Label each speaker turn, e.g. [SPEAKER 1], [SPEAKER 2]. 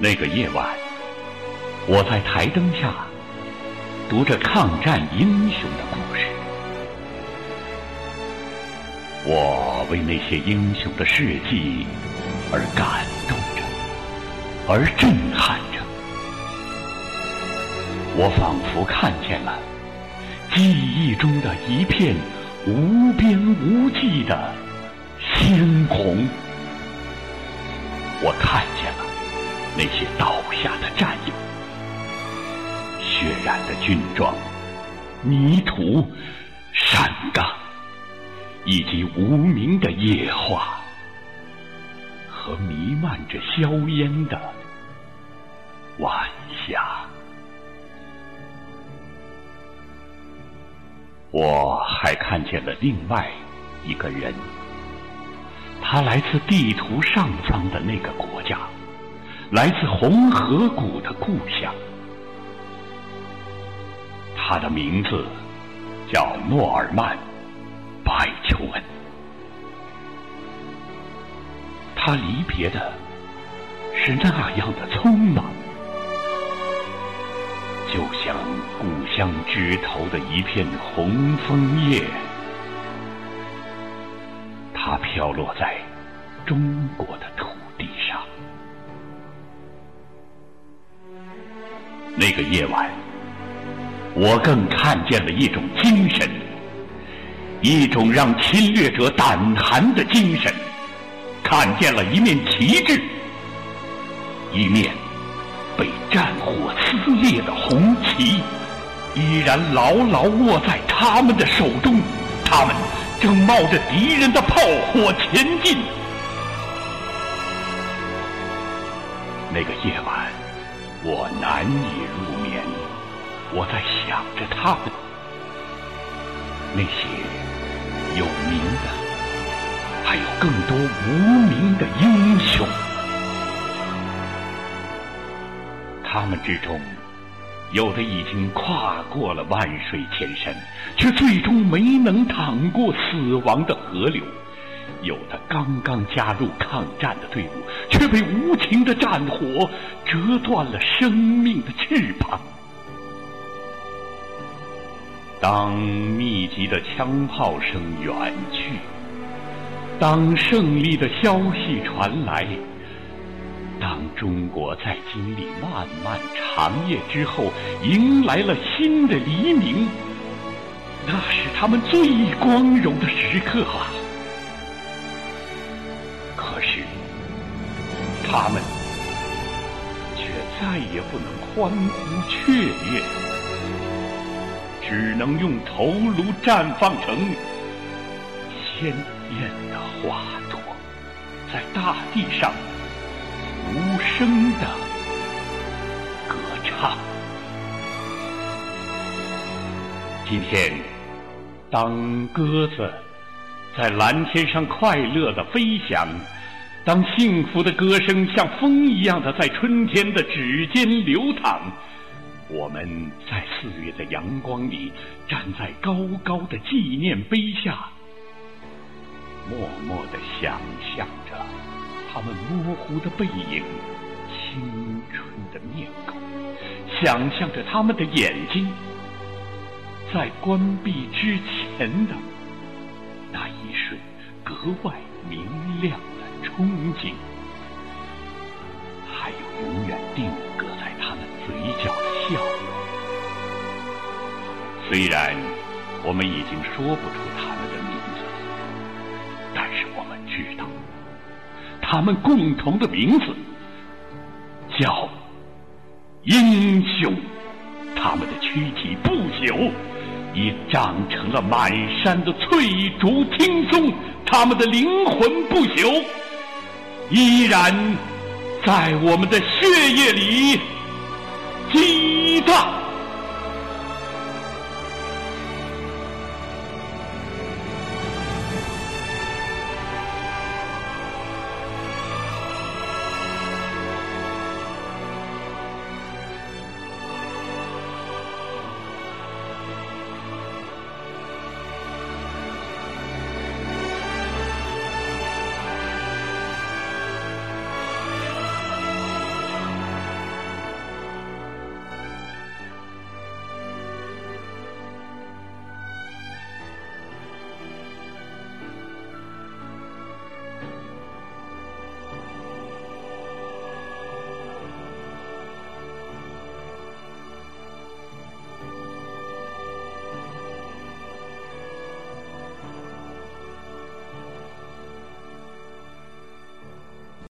[SPEAKER 1] 那个夜晚，我在台灯下读着抗战英雄的故事，我为那些英雄的事迹而感动着，而震撼着。我仿佛看见了记忆中的一片无边无际的鲜红，我看见了。那些倒下的战友，血染的军装、泥土、山岗，以及无名的野花和弥漫着硝烟的晚霞。我还看见了另外一个人，他来自地图上方的那个国家。来自红河谷的故乡，他的名字叫诺尔曼·白求恩。他离别的是那样的匆忙，就像故乡枝头的一片红枫叶，它飘落在中国的土地上。那个夜晚，我更看见了一种精神，一种让侵略者胆寒的精神，看见了一面旗帜，一面被战火撕裂的红旗，依然牢牢握在他们的手中，他们正冒着敌人的炮火前进。那个夜晚。我难以入眠，我在想着他们，那些有名的，还有更多无名的英雄。他们之中，有的已经跨过了万水千山，却最终没能淌过死亡的河流。有的刚刚加入抗战的队伍，却被无情的战火折断了生命的翅膀。当密集的枪炮声远去，当胜利的消息传来，当中国在经历漫漫长夜之后迎来了新的黎明，那是他们最光荣的时刻啊！他们却再也不能欢呼雀跃，只能用头颅绽放成鲜艳的花朵，在大地上无声的歌唱。今天，当鸽子在蓝天上快乐的飞翔。当幸福的歌声像风一样的在春天的指尖流淌，我们在四月的阳光里站在高高的纪念碑下，默默的想象着他们模糊的背影、青春的面孔，想象着他们的眼睛在关闭之前的那一瞬格外明亮。憧憬，还有永远定格在他们嘴角的笑容。虽然我们已经说不出他们的名字，但是我们知道，他们共同的名字叫英雄。他们的躯体不朽，已长成了满山的翠竹青松。他们的灵魂不朽。依然在我们的血液里激荡。